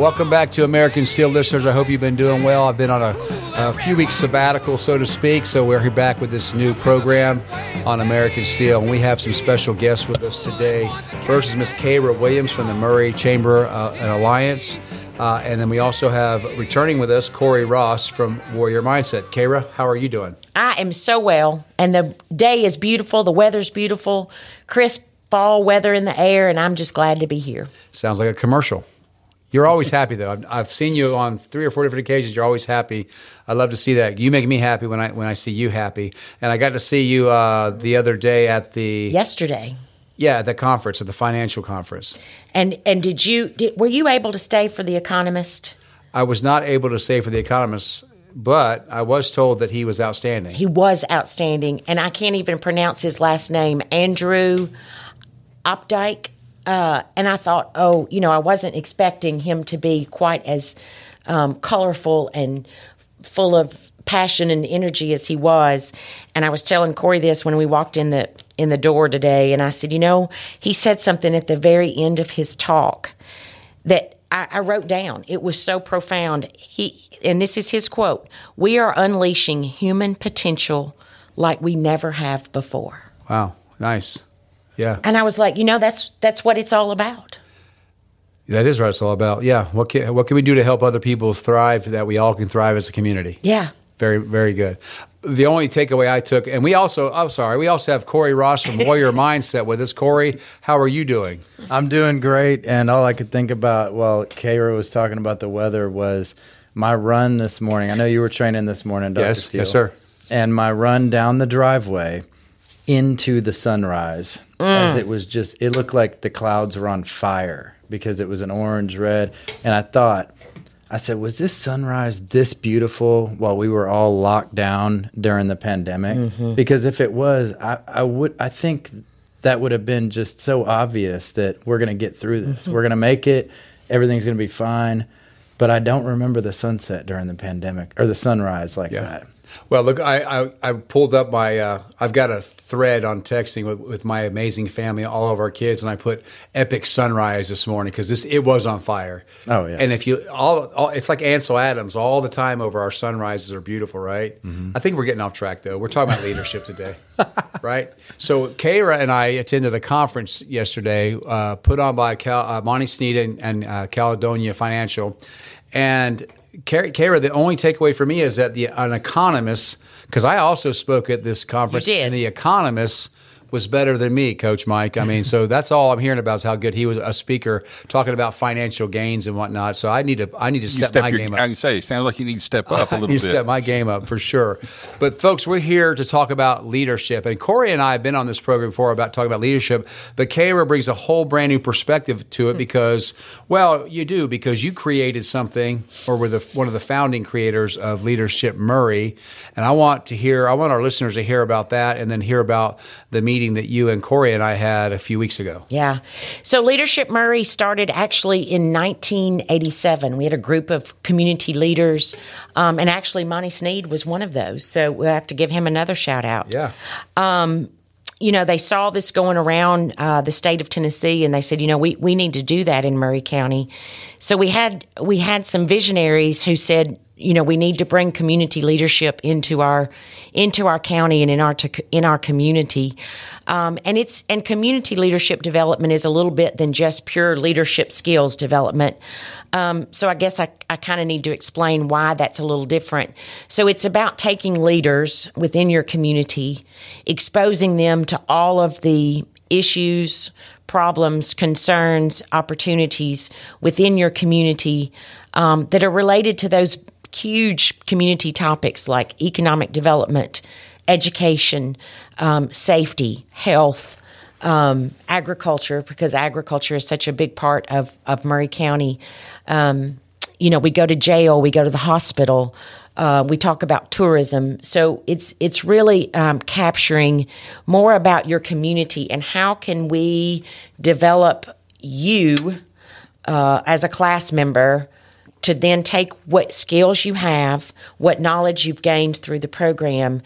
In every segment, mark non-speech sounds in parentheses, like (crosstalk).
Welcome back to American Steele listeners. I hope you've been doing well. I've been on a, a few weeks sabbatical, so to speak. So we're here back with this new program on American Steele, and we have some special guests with us today. First is Miss Kara Williams from the Maury Chamber uh, and Alliance. Uh, and then we also have returning with us Cory Ross from Warrior Mindset. Kara, how are you doing? I am so well, and the day is beautiful. The weather's beautiful, crisp fall weather in the air, and I'm just glad to be here. Sounds like a commercial. You're always happy though. I've, I've, seen you on three or four different occasions. You're always happy. I love to see that. You make me happy when I when I see you happy. And I got to see you uh, the other day at the yesterday. Yeah, at the conference, at the financial conference. And and did you did, were you able to stay for the Economist? I was not able to stay for the Economist, but I was told that he was outstanding. He was outstanding, and I can't even pronounce his last name, Andrew Opdyke. Uh, and I thought, oh, you know, I wasn't expecting him to be quite as um, colorful and full of passion and energy as he was. And I was telling Cory this when we walked in the in the door today, and I said, you know, he said something at the very end of his talk that I, I wrote down. It was so profound. He and this is his quote: "We are unleashing human potential like we never have before." Wow, nice. Yeah. And I was like, you know, that's that's what it's all about. That is what it's all about. Yeah. What can what can we do to help other people thrive that we all can thrive as a community? Yeah. Very very good. The only takeaway I took, and we also, I'm sorry, we also have Cory Ross from Warrior (laughs) Mindset with us. Cory, how are you doing? I'm doing great, and all I could think about while Kara was talking about the weather was my run this morning. I know you were training this morning, Dr. Yes, Steele. yes, sir. And my run down the driveway into the sunrise mm. as it was just it looked like the clouds were on fire because it was an orange red and i thought i said was this sunrise this beautiful while we were all locked down during the pandemic mm-hmm. because if it was i, I would i think that would have been just so obvious that we're going to get through this mm-hmm. we're going to make it everything's going to be fine but i don't remember the sunset during the pandemic or the sunrise like yeah. that well, look, I, I, I pulled up my, uh, I've got a thread on texting with, with, my amazing family, all of our kids, and I put epic sunrise this morning because this it was on fire. Oh yeah. And if you all, all it's like Ansel Adams all the time over our sunrises are beautiful, right? Mm-hmm. I think we're getting off track though. We're talking about leadership today, (laughs) right? So Kara and I attended a conference yesterday, uh, put on by Cal, uh, Monty Sneed and, and uh, Caledonia Financial, and Kara, the only takeaway for me is that the an economist, because I also spoke at this conference, and the economists was better than me, Coach Mike. I mean, so (laughs) that's all I'm hearing about is how good he was a speaker talking about financial gains and whatnot. So I need to I need to step, step my your, game up. I can say it sounds like you need to step up a little (laughs) bit. Step my game up for sure. But folks, we're here to talk about leadership, and Cory and I have been on this program before about talking about leadership. But Kara brings a whole brand new perspective to it hmm. because, well, you do because you created something, or were the one of the founding creators of Leadership Maury, and I want to hear I want our listeners to hear about that, and then hear about the meeting that you and Cory and I had a few weeks ago. Yeah. So Leadership Maury started actually in 1987. We had a group of community leaders, um, and actually Monty Sneed was one of those. So we have to give him another shout out. Yeah. Um, you know, they saw this going around uh, the state of Tennessee, and they said, you know, we, we need to do that in Maury County. So we had we had some visionaries who said, you know, we need to bring community leadership into our into our county and in our in our community. Um, and it's and community leadership development is a little bit than just pure leadership skills development. Um, so I guess I, I kind of need to explain why that's a little different. So it's about taking leaders within your community, exposing them to all of the issues, problems, concerns, opportunities within your community um, that are related to those huge community topics like economic development, education, um, safety, health, um, agriculture, because agriculture is such a big part of, of Maury County. Um, you know, we go to jail, we go to the hospital, uh, we talk about tourism. So it's it's really um, capturing more about your community and how can we develop you uh, as a class member to then take what skills you have, what knowledge you've gained through the program,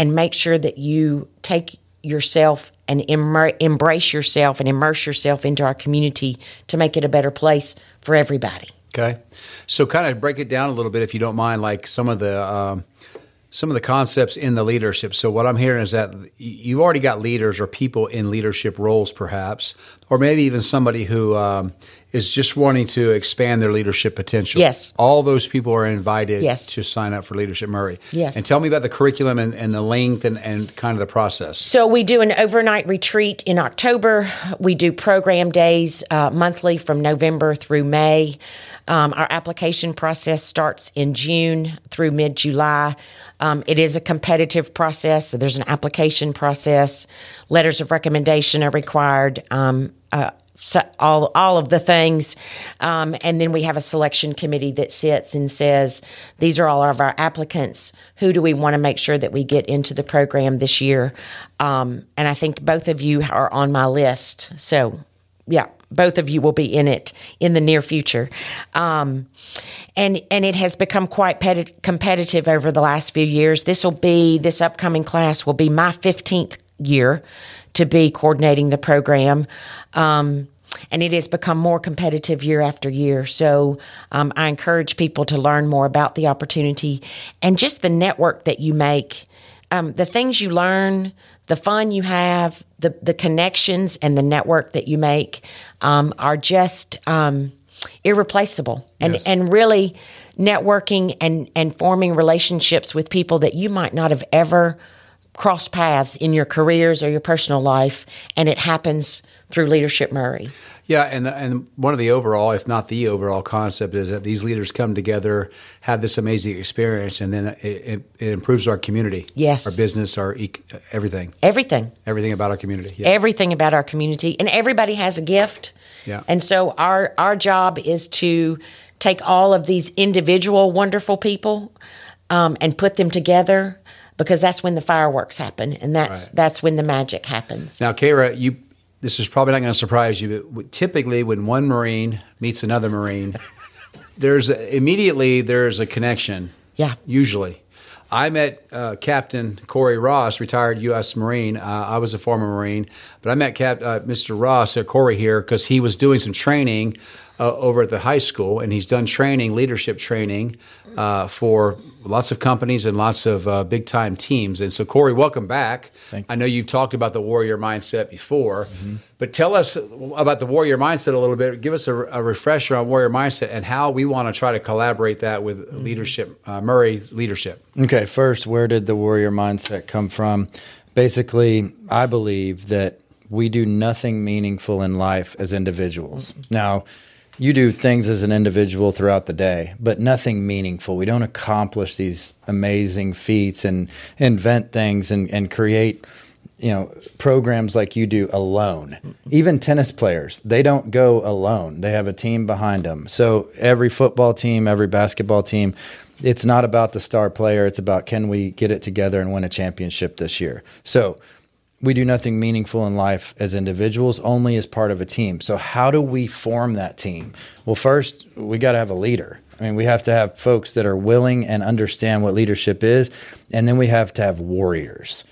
and make sure that you take yourself and immer- embrace yourself and immerse yourself into our community to make it a better place for everybody. Okay, so kind of break it down a little bit if you don't mind, like some of the um, some of the concepts in the leadership. So what I'm hearing is that you've already got leaders or people in leadership roles, perhaps, or maybe even somebody who um, is just wanting to expand their leadership potential. Yes. all those people are invited Yes. to sign up for Leadership Maury. Yes. and tell me about the curriculum and, and the length and, and kind of the process. So we do an overnight retreat in October. We do program days uh, monthly from November through May. Um, our application process starts in June through mid July. Um, it is a competitive process, so there's an application process. Letters of recommendation are required. Um, uh, all all of the things, um, and then we have a selection committee that sits and says, "These are all of our applicants. Who do we want to make sure that we get into the program this year?" Um, and I think both of you are on my list. So, yeah, both of you will be in it in the near future. Um, and and it has become quite peti- competitive over the last few years. This will be this upcoming class will be my fifteenth year to be coordinating the program. Um, and it has become more competitive year after year. So um, I encourage people to learn more about the opportunity and just the network that you make, um, the things you learn, the fun you have, the the connections and the network that you make um, are just um, irreplaceable. And Yes. and really networking and and forming relationships with people that you might not have ever crossed paths in your careers or your personal life, and it happens through Leadership Maury. Yeah, and and one of the overall, if not the overall concept, is that these leaders come together, have this amazing experience, and then it, it, it improves our community, Yes. our business, our everything, Everything. everything about our community. Yeah. everything about our community and everybody has a gift Yeah. and so our our job is to take all of these individual wonderful people um, and put them together because that's when the fireworks happen and that's Right. that's when the magic happens Now, Kara, you this is probably not going to surprise you, but typically when one Marine meets another Marine, (laughs) there's a, immediately there's a connection. Yeah. Usually, I met uh, Captain Cory Ross, retired U.S. Marine. Uh, I was a former Marine, but I met Cap, uh, Mr. Ross, uh, Cory here, because he was doing some training uh, over at the high school, and he's done training, leadership training, uh, for lots of companies and lots of uh, big time teams. And so, Cory, welcome back. Thank you. I know you've talked about the warrior mindset before, but tell us about the warrior mindset a little bit. Give us a, a refresher on warrior mindset and how we want to try to collaborate that with leadership, uh, Maury's leadership. Okay, first, where did the warrior mindset come from? Basically, I believe that we do nothing meaningful in life as individuals. Now, you do things as an individual throughout the day, but nothing meaningful. We don't accomplish these amazing feats and invent things and, and create you know programs like you do alone. Even tennis players they don't go alone. They have a team behind them. So every football team every basketball team it's not about the star player. It's about can we get it together and win a championship this year? So we do nothing meaningful in life as individuals, only as part of a team. So, how do we form that team? Well, first, we got to have a leader. I mean, we have to have folks that are willing and understand what leadership is. And then we have to have warriors.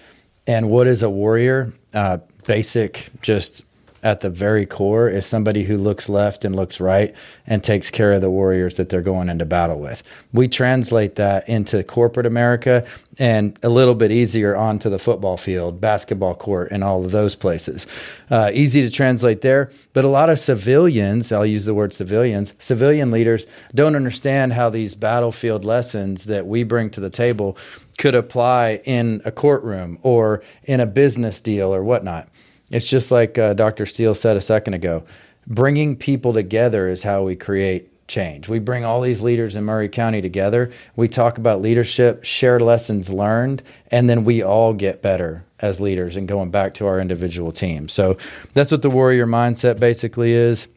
And what is a warrior? Uh, basic, just at the very core, is somebody who looks left and looks right and takes care of the warriors that they're going into battle with. We translate that into corporate America and a little bit easier onto the football field, basketball court, and all of those places. Uh, easy to translate there, but a lot of civilians, I'll use the word civilians, civilian leaders don't understand how these battlefield lessons that we bring to the table could apply in a courtroom or in a business deal or whatnot. It's just like uh, Dr. Steele said a second ago bringing people together is how we create change. We bring all these leaders in Maury County together. We talk about leadership, share lessons learned, and then we all get better as leaders and going back to our individual teams. So that's what the warrior mindset basically is.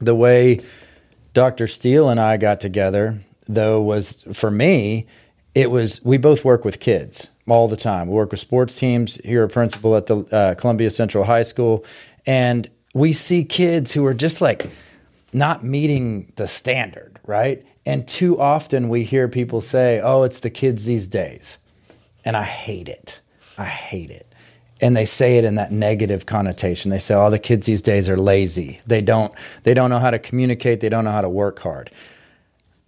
The way Dr. Steele and I got together, though, was for me, it was we both work with kids all the time. We work with sports teams. You're a principal at the uh, Columbia Central High School, and we see kids who are just like not meeting the standard, right? And too often we hear people say, "Oh, it's the kids these days," and I hate it. I hate it. and they say it in that negative connotation. They say all the kids these days are lazy. They don't they don't know how to communicate, they don't know how to work hard.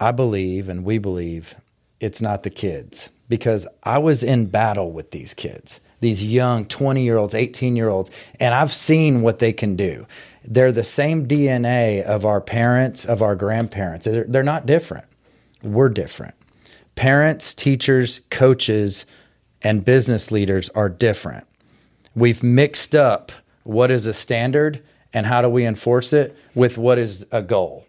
I believe and we believe it's not the kids because I was in battle with these kids, these young 20 year olds, 18 year olds, and I've seen what they can do. They're the same DNA of our parents, of our grandparents. They're, they're not different. We're different. Parents, teachers, coaches, and business leaders are different. We've mixed up what is a standard and how do we enforce it with what is a goal.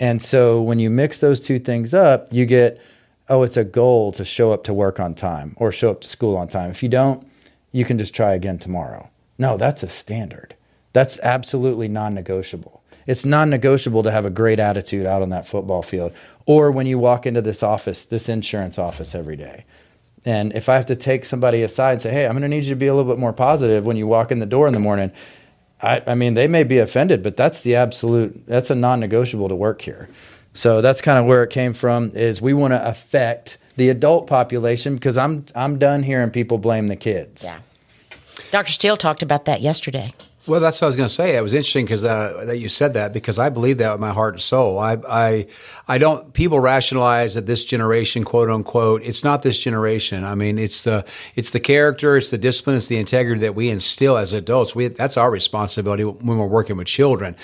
And so when you mix those two things up, you get, oh, it's a goal to show up to work on time or show up to school on time. If you don't, you can just try again tomorrow. No, that's a standard. That's absolutely non negotiable. It's non negotiable to have a great attitude out on that football field or when you walk into this office, this insurance office every day. And if I have to take somebody aside and say, hey, I'm going to need you to be a little bit more positive when you walk in the door in the morning, I, I mean, they may be offended, but that's the absolute, that's a non negotiable to work here. So that's kind of where it came from is we want to affect the adult population because I'm, I'm done hearing people blame the kids. Yeah. Dr. Steele talked about that yesterday. Well, that's what I was going to say. It was interesting because uh, that you said that because I believe that with my heart and soul. I, I, I don't. People rationalize that this generation, quote unquote, it's not this generation. I mean, it's the it's the character, it's the discipline, it's the integrity that we instill as adults. We that's our responsibility when we're working with children.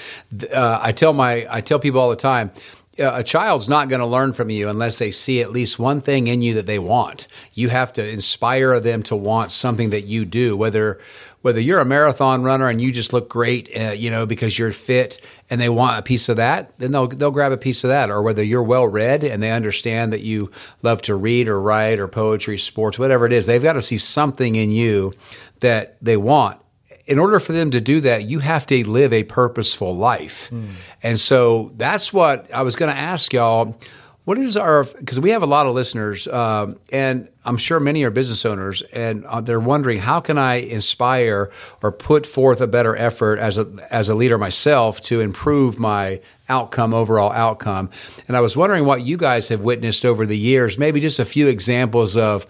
Uh, I tell my I tell people all the time a child's not going to learn from you unless they see at least one thing in you that they want. You have to inspire them to want something that you do, whether whether you're a marathon runner and you just look great, uh, you know, because you're fit and they want a piece of that, then they'll they'll grab a piece of that. Or whether you're well read and they understand that you love to read or write or poetry, sports, whatever it is, they've got to see something in you that they want. In order for them to do that, you have to live a purposeful life. Mm. And so that's what I was going to ask y'all what is our? Because we have a lot of listeners, um, and I'm sure many are business owners, and uh, they're wondering how can I inspire or put forth a better effort as a as a leader myself to improve my outcome, overall outcome. And I was wondering what you guys have witnessed over the years, maybe just a few examples of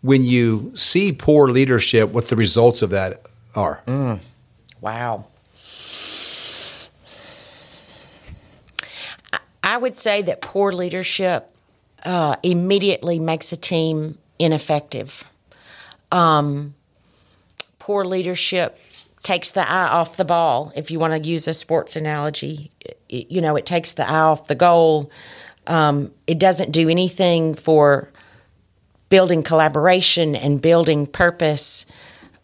when you see poor leadership, what the results of that are. Mm. Wow. I would say that poor leadership uh, immediately makes a team ineffective. Um, poor leadership takes the eye off the ball. If you want to use a sports analogy, it, you know, it takes the eye off the goal. Um, it doesn't do anything for building collaboration and building purpose.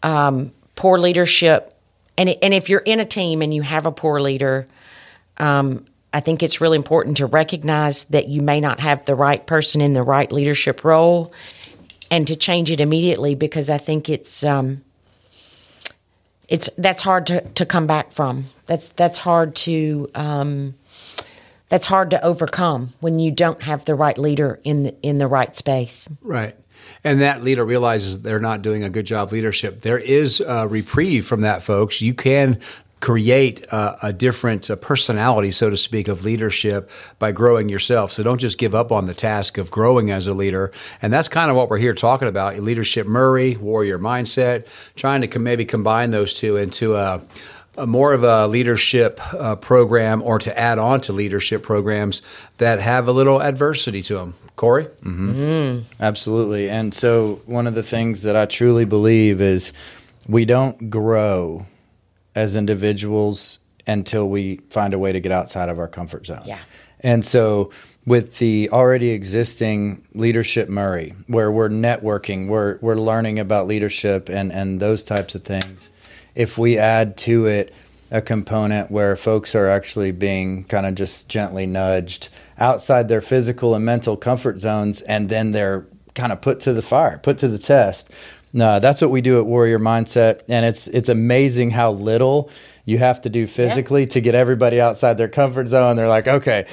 Um, poor leadership, and and if you're in a team and you have a poor leader, um, I think it's really important to recognize that you may not have the right person in the right leadership role and to change it immediately because I think it's um, it's that's hard to, to come back from. That's that's hard to um, that's hard to overcome when you don't have the right leader in the, in the right space. Right and that leader realizes they're not doing a good job leadership, there is a reprieve from that, folks. You can create a, a different uh, personality, so to speak, of leadership by growing yourself. So don't just give up on the task of growing as a leader. And that's kind of what we're here talking about leadership Maury, warrior mindset, trying to maybe combine those two into a, a more of a leadership uh, program or to add on to leadership programs that have a little adversity to them. Corey? Mm-hmm. Mm. Absolutely. And so, one of the things that I truly believe is we don't grow as individuals until we find a way to get outside of our comfort zone. Yeah. And so with the already existing leadership Maury, where we're networking, we're we're learning about leadership and and those types of things. If we add to it a component where folks are actually being kind of just gently nudged outside their physical and mental comfort zones and then they're kind of put to the fire, put to the test no, that's what we do at Warrior Mindset, and it's it's amazing how little you have to do physically yeah. to get everybody outside their comfort zone. They're like, okay,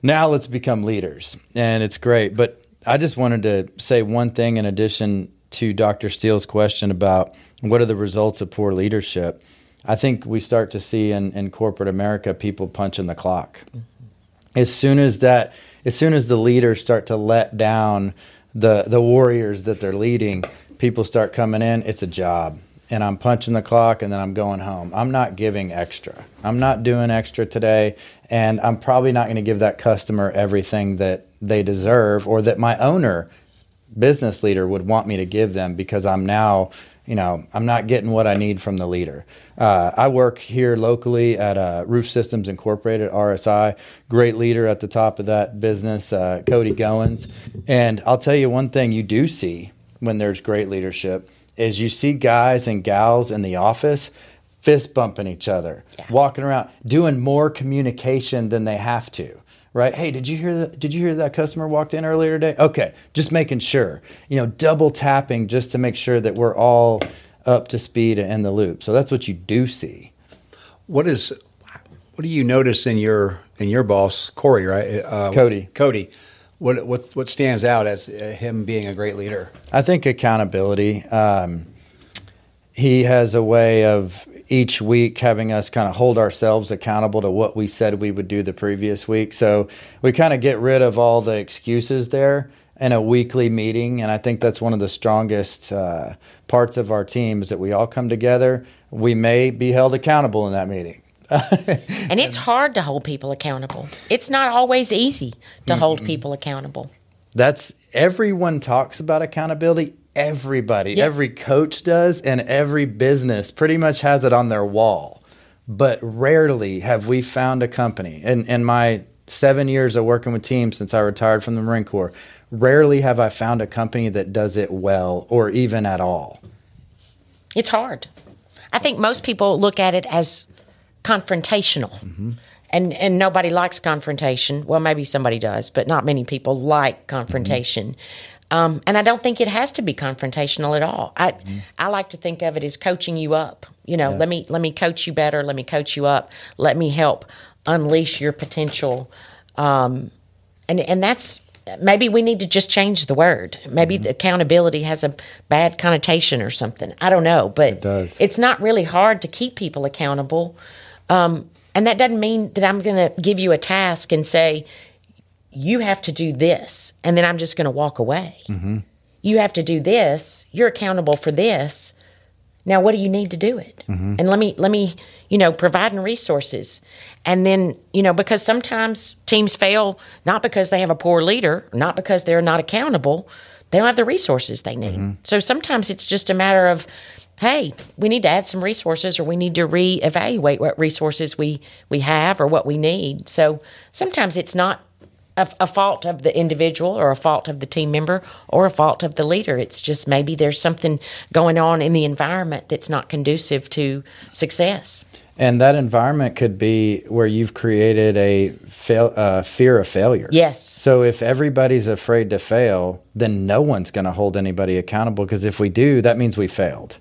now let's become leaders, and it's great. But I just wanted to say one thing in addition to Dr. Steele's question about what are the results of poor leadership. I think we start to see in, in corporate America people punching the clock. Mm-hmm. As soon as that, as soon as the leaders start to let down the the warriors that they're leading, people start coming in, it's a job. and I'm punching the clock and then I'm going home. I'm not giving extra. I'm not doing extra today. And I'm probably not going to give that customer everything that they deserve or that my owner, business leader, would want me to give them because I'm now, you know, I'm not getting what I need from the leader. Uh, I work here locally at uh, Roof Systems Incorporated, RSI. Great leader at the top of that business, uh, Cody Goins. And I'll tell you one thing you do see when there's great leadership is you see guys and gals in the office fist bumping each other, Yeah. walking around, doing more communication than they have to. Right? Hey, did you hear that? Did you hear that customer walked in earlier today? Okay, just making sure. You know, double tapping just to make sure that we're all up to speed and in the loop. So that's what you do see. What is what do you notice in your in your boss Cory right uh, Cody. Cody what what what stands out as uh, him being a great leader I think accountability. Um, he has a way of each week having us kind of hold ourselves accountable to what we said we would do the previous week. So we kind of get rid of all the excuses there in a weekly meeting. And I think that's one of the strongest uh, parts of our team is that we all come together. We may be held accountable in that meeting. (laughs) And it's hard to hold people accountable. It's not always easy to hold people accountable. That's everyone talks about accountability. Everybody, Yes. every coach does, and every business pretty much has it on their wall. But rarely have we found a company in, in my seven years of working with teams since I retired from the Marine Corps. Rarely have I found a company that does it well or even at all. It's hard. I think most people look at it as confrontational. Mm-hmm. And and nobody likes confrontation. Well, maybe somebody does, but not many people like mm-hmm. confrontation. Um, and I don't think it has to be confrontational at all. I I like to think of it as coaching you up. You know, let me let me coach you better. Let me coach you up. Let me help unleash your potential. Um, and and that's maybe we need to just change the word. Maybe the accountability has a bad connotation or something. I don't know, but does. it's not really hard to keep people accountable. Um, and that doesn't mean that I'm going to give you a task and say you have to do this, and then I'm just going to walk away. Mm-hmm. You have to do this. You're accountable for this. Now, what do you need to do it? Mm-hmm. And let me let me you know providing resources, and then you know because sometimes teams fail not because they have a poor leader, not because they're not accountable. They don't have the resources they need. Mm-hmm. So sometimes it's just a matter of, hey, we need to add some resources, or we need to reevaluate what resources we we have or what we need. So sometimes it's not a, a fault of the individual or a fault of the team member or a fault of the leader. It's just maybe there's something going on in the environment that's not conducive to success. And that environment could be where you've created a fail, uh, fear of failure. Yes. So if everybody's afraid to fail, then no one's going to hold anybody accountable because if we do, that means we failed.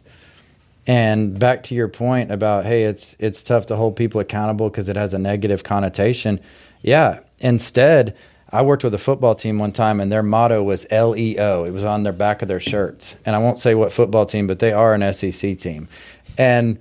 And back to your point about hey, it's it's tough to hold people accountable because it has a negative connotation. Yeah. Instead, I worked with a football team one time, and their motto was LEO. It was on their back of their shirts, and I won't say what football team, but they are an SEC team. And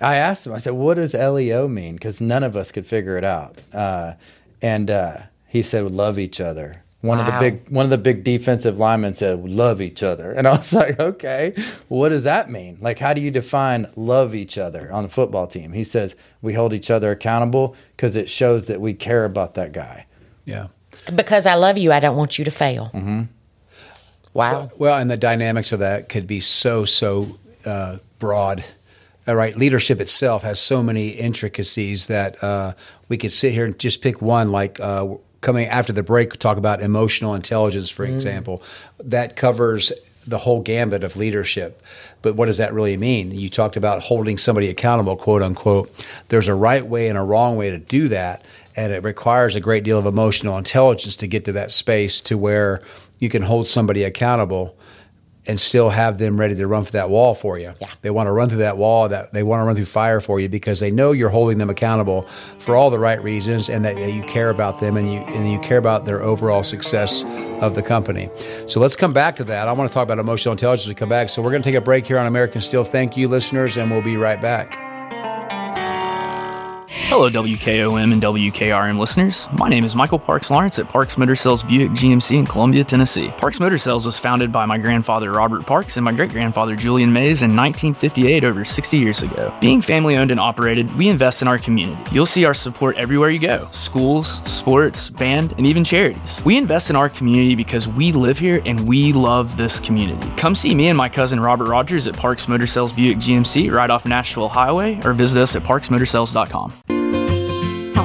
I asked them, I said, "What does LEO mean?" Because none of us could figure it out. Uh, and uh, he said, "Love each other." One of the big one of the big defensive linemen said, "Love each other," and I was (laughs) like, "Okay, what does that mean? Like, how do you define love each other on the football team?" He says, "We hold each other accountable because it shows that we care about that guy." yeah Because I love you, I don't want you to fail. Mm-hmm. Wow. Well, and the dynamics of that could be so so uh, broad. All right, leadership itself has so many intricacies that uh, we could sit here and just pick one. Like uh, coming after the break, talk about emotional intelligence, for mm. example. That covers the whole gambit of leadership. But what does that really mean? You talked about holding somebody accountable, quote unquote. There's a right way and a wrong way to do that, and it requires a great deal of emotional intelligence to get to that space to where you can hold somebody accountable and still have them ready to run for that wall for you. Yeah. They want to run through that wall, that they want to run through fire for you because they know you're holding them accountable for all the right reasons and that you care about them and you and you care about their overall success of the company. So let's come back to that. I want to talk about emotional intelligence we come back. So we're going to take a break here on American Steele. Thank you, listeners, and we'll be right back. Hello, WKOM and WKRM listeners. My name is Michael Parks Lawrence at Parks Motor Sales Buick GMC in Columbia, Tennessee. Parks Motor Sales was founded by my grandfather Robert Parks and my great grandfather Julian Mays in 1958, over 60 years ago. Being family owned and operated, we invest in our community. You'll see our support everywhere you go schools, sports, band, and even charities. We invest in our community because we live here and we love this community. Come see me and my cousin Robert Rogers at Parks Motor Sales Buick GMC right off Nashville Highway or visit us at parksmotorsales.com.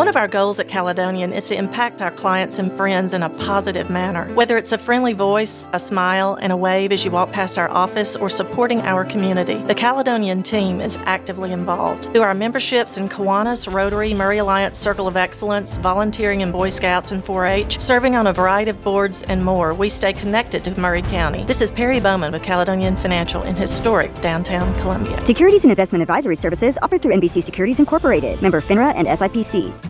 One of our goals at Caledonian is to impact our clients and friends in a positive manner. Whether it's a friendly voice, a smile, and a wave as you walk past our office, or supporting our community, the Caledonian team is actively involved. Through our memberships in Kiwanis, Rotary, Maury Alliance Circle of Excellence, volunteering in Boy Scouts and 4 H, serving on a variety of boards, and more, we stay connected to Maury County. This is Perry Bowman with Caledonian Financial in historic downtown Columbia. Securities and investment advisory services offered through NBC Securities Incorporated, member FINRA and SIPC.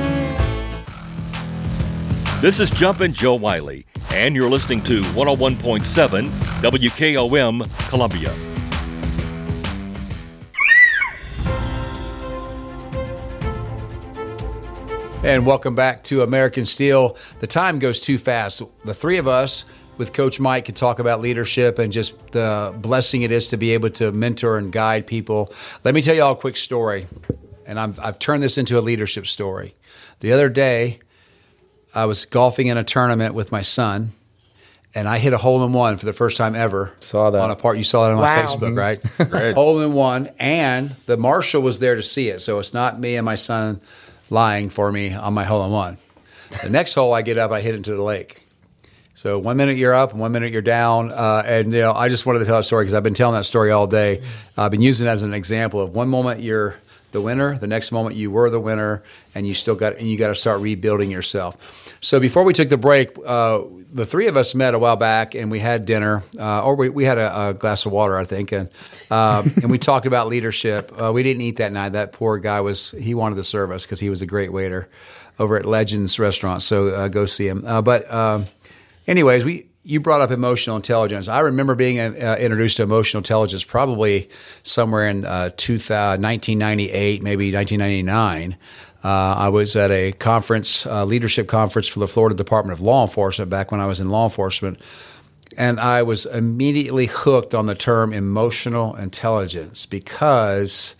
This is Jumpin' Joe Wiley, and you're listening to 101.7 WKOM Columbia. And welcome back to American Steele. The time goes too fast. The three of us with Coach Mike can talk about leadership and just the blessing it is to be able to mentor and guide people. Let me tell you all a quick story, and i have turned this into a leadership story. The other day, I was golfing in a tournament with my son, and I hit a hole in one for the first time ever. Saw that on a part. You saw that on wow. my Facebook, right? (laughs) hole in one, and the marshal was there to see it. So it's not me and my son lying for me on my hole in one. The next hole I get up, I hit into the lake. So one minute you're up, and one minute you're down, uh, and you know I just wanted to tell that story because I've been telling that story all day. I've been using it as an example of one moment you're the winner. The next moment you were the winner, and you still got and you got to start rebuilding yourself. So before we took the break, uh, the three of us met a while back, and we had dinner, uh, or we, we had a, a, glass of water, I think, and um, and we talked about leadership. Uh, we didn't eat that night. That poor guy was he wanted to serve us because he was a great waiter over at Legends Restaurant. So uh, go see him. Uh, but um, anyways, we you brought up emotional intelligence. I remember being uh, introduced to emotional intelligence probably somewhere in uh, 2000, 1998, maybe 1999. Uh, I was at a conference, uh, leadership conference for the Florida Department of Law Enforcement back when I was in law enforcement. And I was immediately hooked on the term emotional intelligence because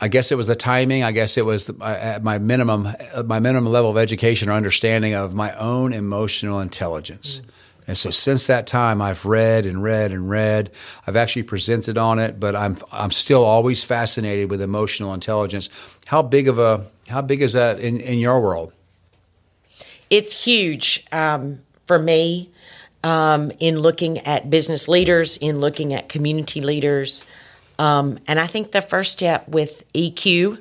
I guess it was the timing. I guess it was at my minimum, my minimum level of education or understanding of my own emotional intelligence. Mm. And so since that time, I've read and read and read. I've actually presented on it, but I'm I'm still always fascinated with emotional intelligence. How big of a how big is that in, in your world? it's huge um, for me um, in looking at business leaders, in looking at community leaders. Um, and I think the first step with EQ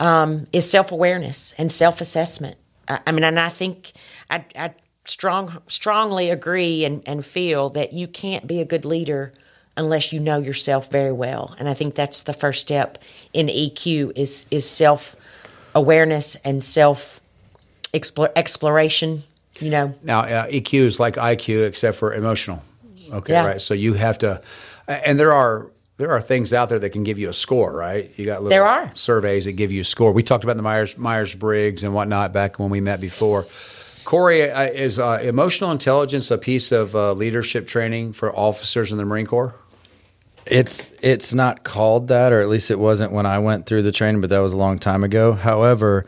um, is self awareness and self assessment. I, I mean, and I think I, I strong, strongly agree and, and feel that you can't be a good leader unless you know yourself very well. And I think that's the first step in EQ is is self awareness and self exploration. You know. Now uh, EQ is like IQ except for emotional. Okay, Yeah. right. So you have to, and there are there are things out there that can give you a score, right? You got little There are. surveys that give you a score. We talked about the Myers Myers Briggs and whatnot back when we met before. Cory, uh, is uh, emotional intelligence a piece of uh, leadership training for officers in the Marine Corps? It's it's not called that, or at least it wasn't when I went through the training, but that was a long time ago. However,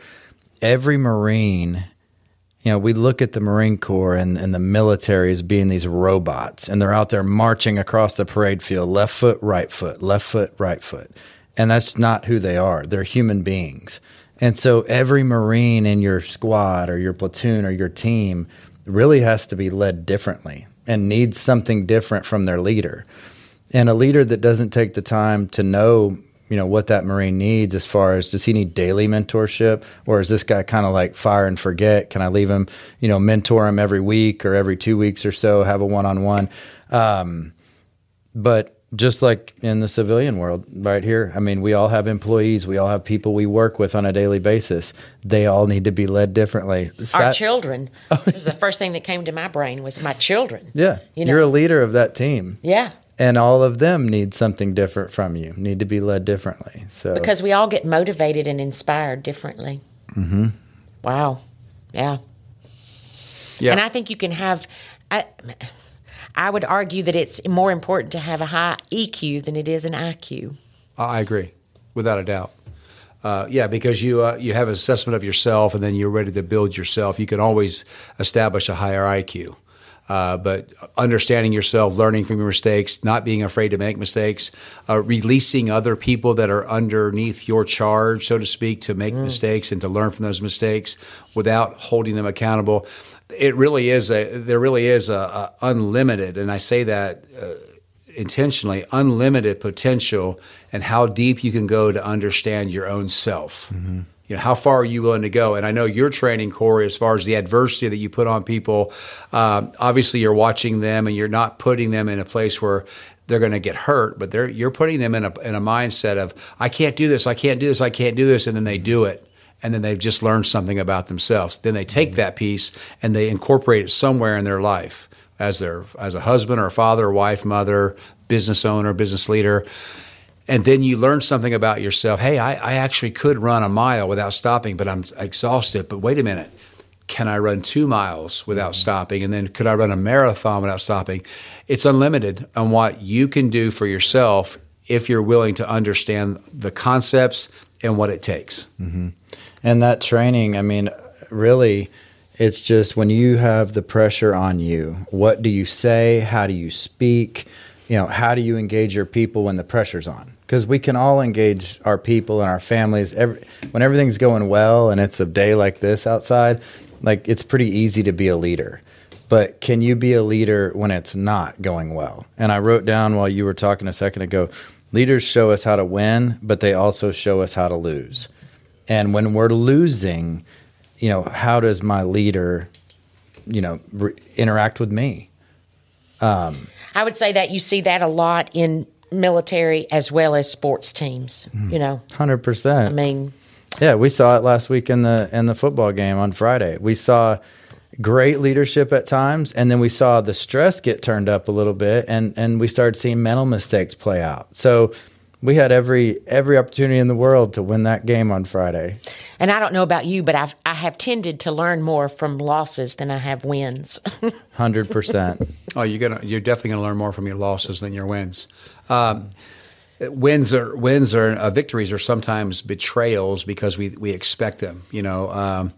every Marine, you know, we look at the Marine Corps and, and the military as being these robots, and they're out there marching across the parade field, left foot, right foot, left foot, right foot. And that's not who they are. They're human beings. And so every Marine in your squad or your platoon or your team really has to be led differently and needs something different from their leader and a leader that doesn't take the time to know you know what that marine needs as far as does he need daily mentorship or is this guy kind of like fire and forget can i leave him you know mentor him every week or every two weeks or so have a one-on-one um, but just like in the civilian world right here i mean we all have employees we all have people we work with on a daily basis they all need to be led differently Our That- children. (laughs) it was the first thing that came to my brain was my children. yeah You know. you're a leader of that team Yeah. And all of them need something different from you need to be led differently so Because we all get motivated and inspired differently. hmm Wow. Yeah. Yeah. And I think you can have. I, I would argue that it's more important to have a high EQ than it is an IQ. I agree, without a doubt. Uh, yeah, because you uh, you have an assessment of yourself, and then you're ready to build yourself. You can always establish a higher IQ. Uh, but understanding yourself, learning from your mistakes, not being afraid to make mistakes, uh, releasing other people that are underneath your charge, so to speak, to make mistakes and to learn from those mistakes without holding them accountable. It really is a there really is a, a unlimited, and I say that uh, intentionally unlimited potential and how deep you can go to understand your own self. You know, how far are you willing to go? And I know your training, Cory, as far as the adversity that you put on people. Um, obviously, you're watching them and you're not putting them in a place where they're going to get hurt, but they're you're putting them in a in a mindset of I can't do this, I can't do this, I can't do this, and then they do it. And then they've just learned something about themselves. Then they take that piece and they incorporate it somewhere in their life as their as a husband or a father, wife, mother, business owner, business leader. And then you learn something about yourself. Hey, I, I actually could run a mile without stopping, but I'm exhausted. But wait a minute. Can I run two miles without stopping? And then could I run a marathon without stopping? It's unlimited on what you can do for yourself if you're willing to understand the concepts and what it takes. hmm And that training, I mean, really, it's just when you have the pressure on you, what do you say? How do you speak? You know, how do you engage your people when the pressure's on? Because we can all engage our people and our families every, when everything's going well and it's a day like this outside. Like it's pretty easy to be a leader, but can you be a leader when it's not going well? And I wrote down while you were talking a second ago leaders show us how to win, but they also show us how to lose. And when we're losing, you know, how does my leader, you know, re- interact with me? Um, I would say that you see that a lot in military as well as sports teams. Hmm. You know, hundred percent. I mean, Yeah, we saw it last week in the in the football game on Friday. We saw great leadership at times, and then we saw the stress get turned up a little bit, and and we started seeing mental mistakes play out. So we had every every opportunity in the world to win that game on Friday. and I don't know about you, but I've I have tended to learn more from losses than I have wins. (laughs) Hundred percent. Oh, you're gonna you're definitely gonna learn more from your losses than your wins. Um, wins are wins are uh, victories are sometimes betrayals because we we expect them. You know, um,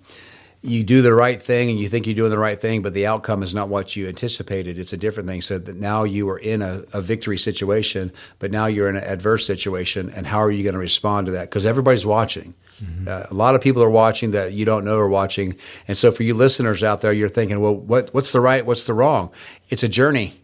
you do the right thing and you think you're doing the right thing, but the outcome is not what you anticipated. It's a different thing. So that now you are in a, a victory situation, but now you're in an adverse situation, and how are you going to respond to that? Because everybody's watching. Uh, a lot of people are watching that you don't know are watching, and so for you listeners out there, you're thinking, well, what, what's the right? What's the wrong? It's a journey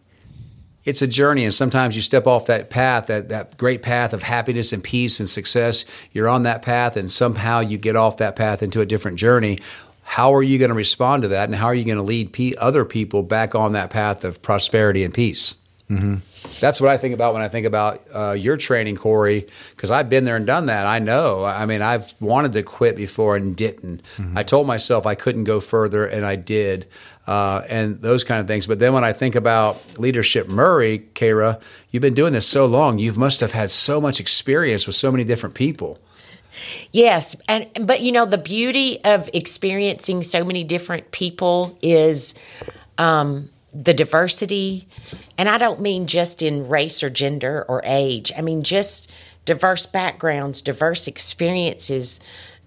it's a journey and sometimes you step off that path that, that great path of happiness and peace and success you're on that path and somehow you get off that path into a different journey how are you going to respond to that and how are you going to lead pe- other people back on that path of prosperity and peace Mm-hmm. that's what I think about when I think about uh, your training, Cory, because I've been there and done that. I know. I mean, I've wanted to quit before and didn't. I told myself I couldn't go further, and I did, uh, and those kind of things. But then when I think about leadership, Maury, Kara, you've been doing this so long. You must have had so much experience with so many different people. Yes, and but you know the beauty of experiencing so many different people is um, the diversity, and I don't mean just in race or gender or age. I mean just diverse backgrounds, diverse experiences,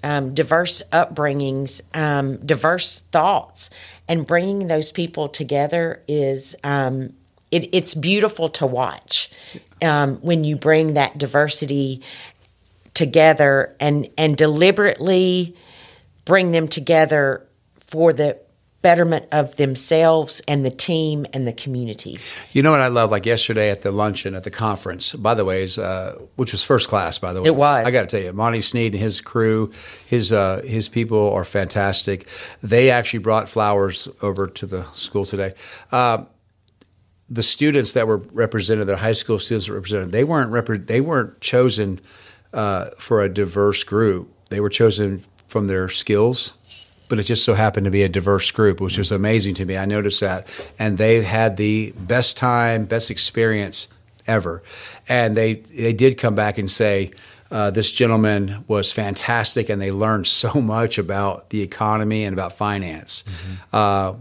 um, diverse upbringings, um, diverse thoughts, and bringing those people together is. Um, it, it's beautiful to watch um, when you bring that diversity together and and deliberately bring them together for the betterment of themselves and the team and the community. You know what I love? Like yesterday at the luncheon at the conference, by the way, is, uh, which was first class, by the way. It was. I got to tell you, Monty Sneed and his crew, his uh, his people are fantastic. They actually brought flowers over to the school today. Uh, the students that were represented, the high school students that were represented, they weren't repre- they weren't chosen uh, for a diverse group. They were chosen from their skills, but it just so happened to be a diverse group, which was amazing to me. I noticed that, and they had the best time, best experience ever, and they they did come back and say. Uh, this gentleman was fantastic, and they learned (laughs) so much about the economy and about finance. Uh,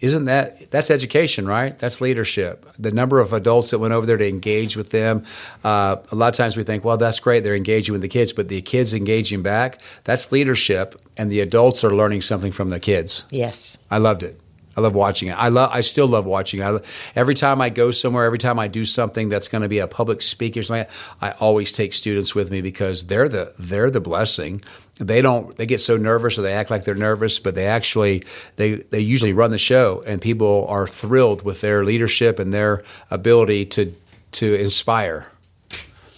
isn't that that's education right? That's leadership. The number of adults that went over there to engage with them uh, a lot of times we think well that's great they're engaging with the kids but the kids engaging back that's leadership and the adults are learning something from the kids. Yes. i loved it. I love watching it. I love i still love watching it. I, every time i go somewhere every time i do something that's going to be a public speaker or something i always take students with me because they're the they're the blessing they don't they get so nervous or they act like they're nervous but they actually they they usually run the show and people are thrilled with their leadership and their ability to to inspire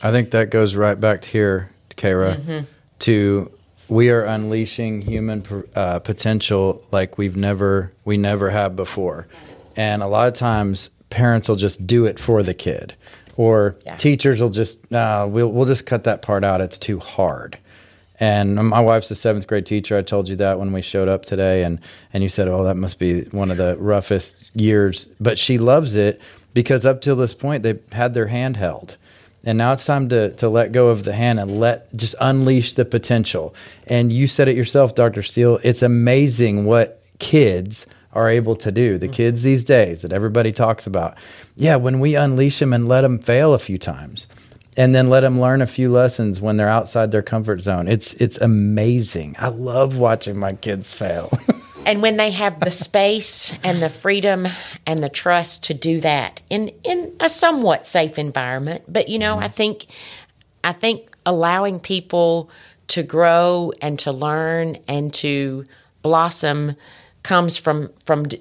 I think that goes right back to here, Kara, Mhm. to we are unleashing human uh, potential like we've never we never have before, and a lot of times parents will just do it for the kid, or teachers will just nah, we'll we'll just cut that part out. It's too hard. And my wife's a seventh grade teacher. I told you that when we showed up today, and and you said, "Oh, that must be one of the roughest years." But she loves it because up till this point, they've had their hand held, and now it's time to to let go of the hand and let just unleash the potential. And you said it yourself, Doctor Steele. It's amazing what kids are able to do. The mm-hmm. kids these days that everybody talks about. Yeah, when we unleash them and let them fail a few times and then let them learn a few lessons when they're outside their comfort zone. It's it's amazing. I love watching my kids fail. (laughs) And when they have the space and the freedom and the trust to do that in in a somewhat safe environment, but you know, I mm-hmm. think I think allowing people to grow and to learn and to blossom comes from from d-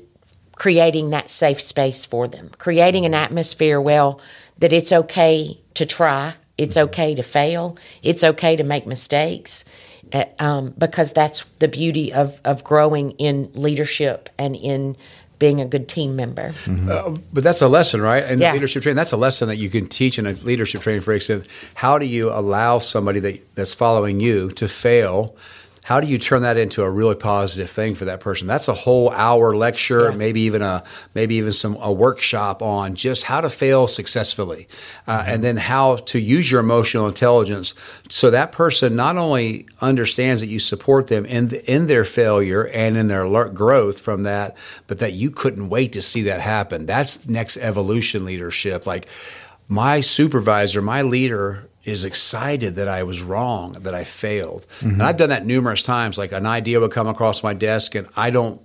creating that safe space for them, creating an mm-hmm. atmosphere well that it's okay to try, it's okay to fail, it's okay to make mistakes. uh, Um, because that's the beauty of, of growing in leadership and in being a good team member. Uh, but that's a lesson, right? In Yeah. leadership training, that's a lesson that you can teach in a leadership training. For instance, how do you allow somebody that, that's following you to fail? How do you turn that into a really positive thing for that person? That's a whole hour lecture, maybe even a maybe even some a workshop on just how to fail successfully, uh, and then how to use your emotional intelligence so that person not only understands that you support them in in their failure and in their growth from that, but that you couldn't wait to see that happen. That's next evolution leadership. Like my supervisor, my leader is excited that I was wrong, that I failed. And I've done that numerous times. Like an idea would come across my desk, and I don't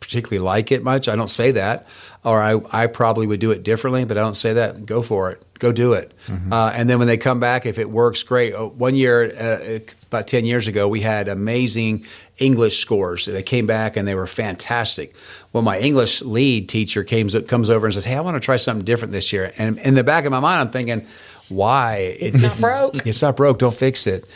particularly like it much. I don't say that, or I, I probably would do it differently, but I don't say that. Go for it. Go do it. Uh, and then when they come back, if it works, great. Oh, One year, uh, about 10 years ago, we had amazing English scores. They came back and they were fantastic. Well, my English lead teacher came, comes over and says, Hey, I want to try something different this year. And in the back of my mind, I'm thinking, why? It's not broke. It's not broke. Don't fix it.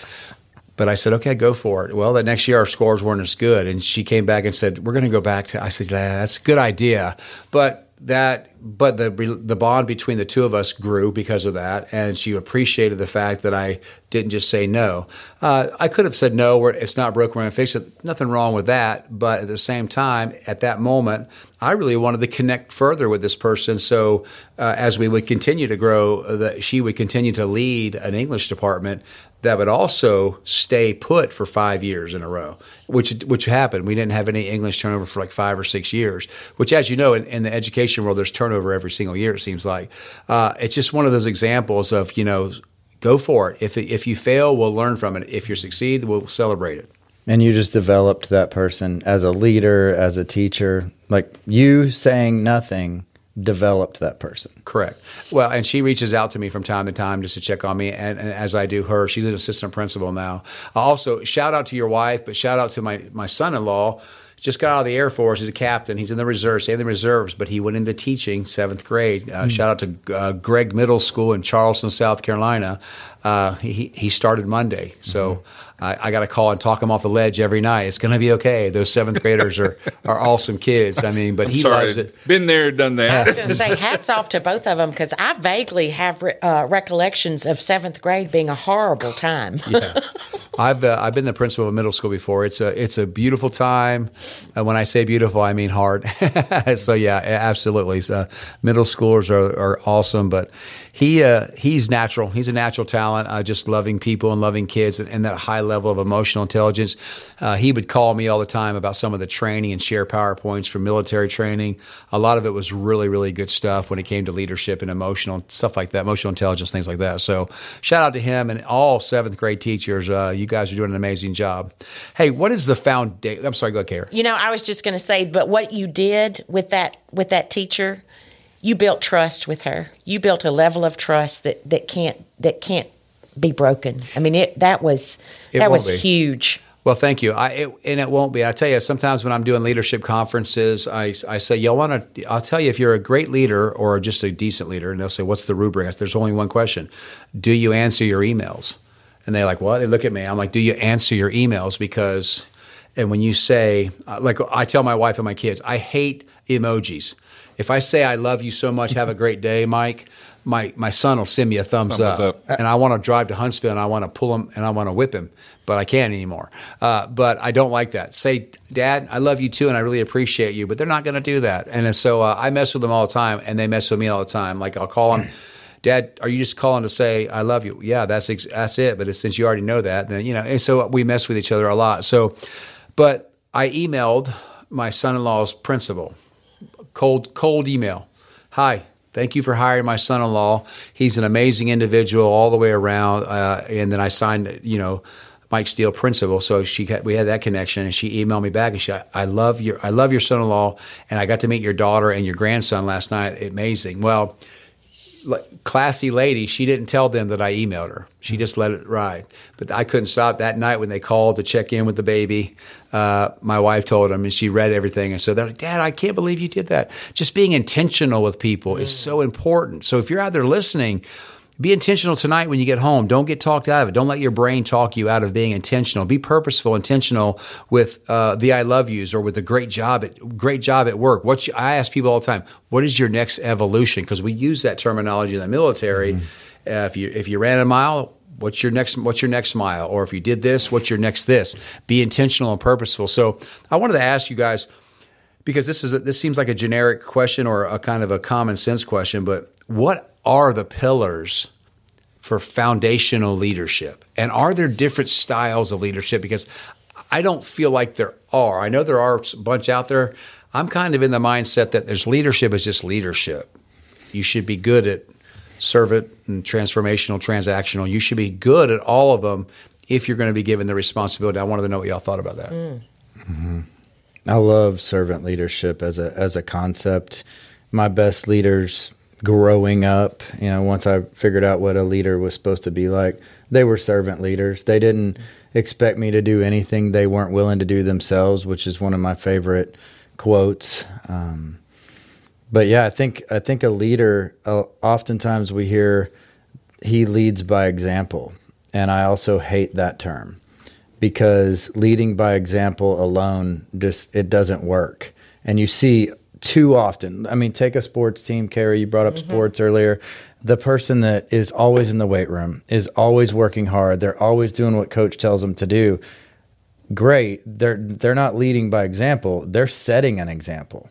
But I said, okay, go for it. Well, the next year our scores weren't as good, and she came back and said, we're going to go back to. I said, yeah, that's a good idea, but that, but the the bond between the two of us grew because of that, and she appreciated the fact that I didn't just say no. Uh, I could have said no, it's not broken, we're to fix it. Nothing wrong with that, but at the same time, at that moment, I really wanted to connect further with this person. So uh, as we would continue to grow, uh, that she would continue to lead an English department that would also stay put for five years in a row, which which happened. We didn't have any English turnover for like five or six years. Which, as you know, in, in the education world, there's turnover every single year. It seems like uh, it's just one of those examples of you know, go for it. If if you fail, we'll learn from it. If you succeed, we'll celebrate it. And you just developed that person as a leader, as a teacher. Like you saying nothing developed that person. Correct. Well, and she reaches out to me from time to time just to check on me, and, and as I do her. She's an assistant principal now. Also, shout out to your wife, but shout out to my my son-in-law. Just got out of the Air Force. He's a captain. He's in the reserves, stayed in the reserves, but he went into teaching seventh grade. Uh, Shout out to uh, Gregg Middle School in Charleston, South Carolina. Uh, he he started Monday, so I, I got to call and talk him off the ledge every night. It's going to be okay. Those seventh graders are are awesome kids. I mean, but he Sorry, loves it. been there, done that. I that. was going to say hats off to both of them because I vaguely have re- uh, recollections of seventh grade being a horrible time. yeah. I've uh, I've been the principal of a middle school before. It's a it's a beautiful time. Uh, when I say beautiful, I mean hard. (laughs) so yeah, absolutely. So, middle schoolers are, are awesome, but he uh, he's natural. He's a natural talent. Uh, just loving people and loving kids and, and that high level of emotional intelligence. Uh, he would call me all the time about some of the training and share powerpoints from military training. A lot of it was really really good stuff when it came to leadership and emotional stuff like that, emotional intelligence, things like that. So shout out to him and all seventh grade teachers. Uh, you guys are doing an amazing job. Hey, what is the foundation? I'm sorry, go ahead, Kara. You know, I was just going to say, but what you did with that with that teacher, you built trust with her. You built a level of trust that that can't that can't be broken. I mean, it that was It that was be. huge. Well, thank you. I it, and it won't be. I tell you, sometimes when I'm doing leadership conferences, I, I say, "Y'all want to?" I'll tell you if you're a great leader or just a decent leader, and they'll say, "What's the rubric?" Say, There's only one question: Do you answer your emails? And they're like, "What?" They look at me. I'm like, "Do you answer your emails?" Because, and when you say, uh, like, I tell my wife and my kids, I hate emojis. If I say I love you so much, have a great day, Mike. My my son will send me a thumbs, Thumbs up, up. and I want to drive to Huntsville and I want to pull him and I want to whip him, but I can't anymore. Uh, but I don't like that. Say, Dad, I love you too, and I really appreciate you, but they're not going to do that. And so uh, I mess with them all the time, and they mess with me all the time. Like I'll call them. (clears throat) Dad, are you just calling to say I love you? Yeah, that's ex- that's it. But since you already know that, then you know. And so we mess with each other a lot. So, but I emailed my son-in-law's principal, cold cold email. Hi, thank you for hiring my son-in-law. He's an amazing individual all the way around. Uh, and then I signed, you know, Mike Steele principal. So she we had that connection, and she emailed me back and she, I love your I love your son-in-law, and I got to meet your daughter and your grandson last night. Amazing. Well classy lady, she didn't tell them that I emailed her. She just let it ride. But I couldn't stop that night when they called to check in with the baby. Uh, my wife told them, and she read everything. And so they're like, Dad, I can't believe you did that. Just being intentional with people is so important. So if you're out there listening, be intentional tonight when you get home. Don't get talked out of it. Don't let your brain talk you out of being intentional. Be purposeful, intentional with uh, the I love yous or with the great job at great job at work. What you, I ask people all the time: What is your next evolution? Because we use that terminology in the military. Uh, if you if you ran a mile, what's your next what's your next mile? Or if you did this, what's your next this? Be intentional and purposeful. So I wanted to ask you guys because this is a, this seems like a generic question or a kind of a common sense question, but what are the pillars for foundational leadership? And are there different styles of leadership? Because I don't feel like there are. I know there are a bunch out there. I'm kind of in the mindset that there's leadership is just leadership. You should be good at servant and transformational, transactional. You should be good at all of them if you're going to be given the responsibility. I wanted to know what y'all thought about that. Mm-hmm. I love servant leadership as a as a concept. My best leaders growing up, you know, once I figured out what a leader was supposed to be like, they were servant leaders. They didn't expect me to do anything they weren't willing to do themselves, which is one of my favorite quotes. Um, but yeah, I think I think a leader. Uh, oftentimes we hear he leads by example, and I also hate that term because leading by example alone just it doesn't work. And you see too often. I mean, take a sports team, Carrie. You brought up mm-hmm. sports earlier. The person that is always in the weight room is always working hard. They're always doing what coach tells them to do. Great. They're they're not leading by example. They're setting an example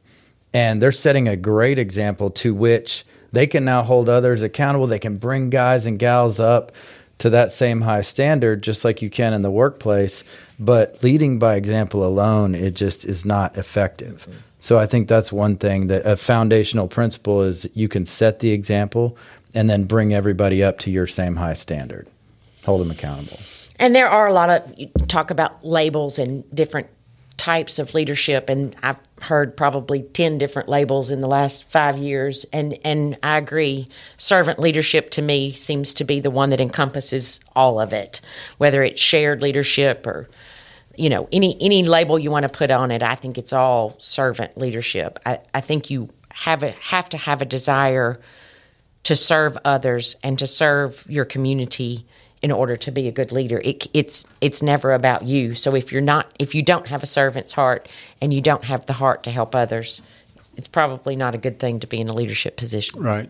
and they're setting a great example to which they can now hold others accountable. They can bring guys and gals up to that same high standard, just like you can in the workplace. But leading by example alone, it just is not effective. So I think that's one thing that a foundational principle is you can set the example and then bring everybody up to your same high standard. Hold them accountable. And there are a lot of talk about labels and different types of leadership and I've heard probably 10 different labels in the last 5 years and and I agree servant leadership to me seems to be the one that encompasses all of it whether it's shared leadership or you know any any label you want to put on it I think it's all servant leadership. I, I think you have a have to have a desire to serve others and to serve your community in order to be a good leader. It, it's it's never about you. So if you're not if you don't have a servant's heart and you don't have the heart to help others, it's probably not a good thing to be in a leadership position. Right.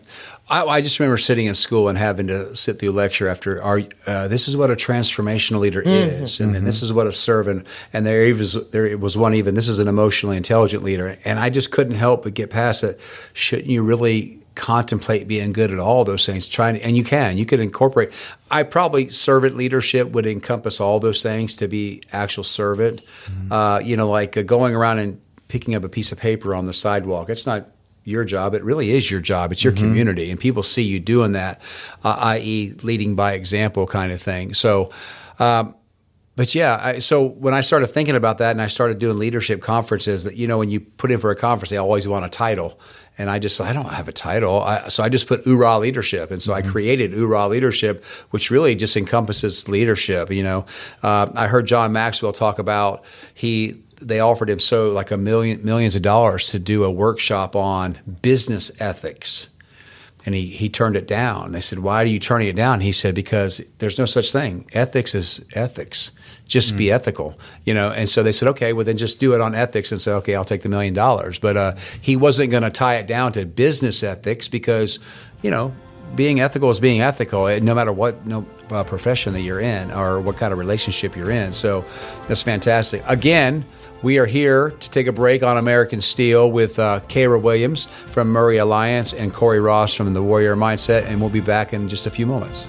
I, I just remember sitting in school and having to sit through a lecture after our, uh, this is what a transformational leader mm-hmm. is, and, mm-hmm. and, this is what a servant. And there was there was one even. This is an emotionally intelligent leader, and I just couldn't help but get past that. Shouldn't you really contemplate being good at all those things trying to, and you can you can incorporate i probably servant leadership would encompass all those things to be actual servant mm-hmm. uh, you know like uh, going around and picking up a piece of paper on the sidewalk it's not your job it really is your job it's your mm-hmm. community and people see you doing that uh, i.e leading by example kind of thing so um, but yeah, I, so when I started thinking about that and I started doing leadership conferences, that you know, when you put in for a conference, they always want a title. And I just, I don't have a title. I, so I just put URA leadership. And so mm-hmm. I created URA leadership, which really just encompasses leadership. You know, uh, I heard John Maxwell talk about he, they offered him so like a million, millions of dollars to do a workshop on business ethics. And he, he turned it down. They said, Why are you turning it down? He said, Because there's no such thing. Ethics is ethics just mm. be ethical, you know. And so they said, okay, well then just do it on ethics and say, okay, I'll take the million dollars. But uh, he wasn't going to tie it down to business ethics because, you know, being ethical is being ethical, eh, no matter what no uh, profession that you're in or what kind of relationship you're in. So that's fantastic. Again. We are here to take a break on American Steele with uh, Kara Williams from Maury Alliance and Cory Ross from the Warrior Mindset, and we'll be back in just a few moments.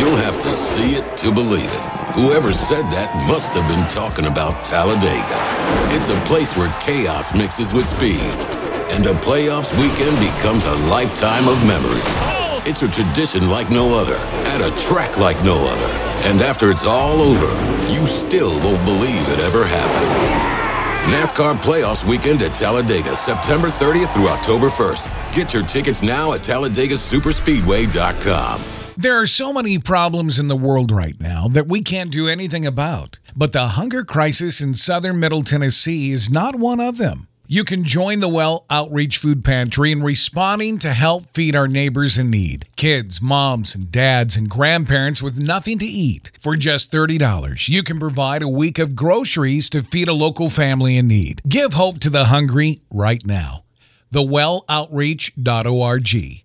You'll have to see it to believe it. Whoever said that must have been talking about Talladega. It's a place where chaos mixes with speed, and a playoffs weekend becomes a lifetime of memories. It's a tradition like no other, at a track like no other. And after it's all over, you still won't believe it ever happened. NASCAR Playoffs Weekend at Talladega, September 30th through October 1st. Get your tickets now at TalladegaSuperspeedway.com. There are so many problems in the world right now that we can't do anything about. But the hunger crisis in southern Middle Tennessee is not one of them. You can join the Well Outreach Food Pantry in responding to help feed our neighbors in need kids, moms, and dads, and grandparents with nothing to eat. For just $30, you can provide a week of groceries to feed a local family in need. Give hope to the hungry right now. TheWellOutreach.org.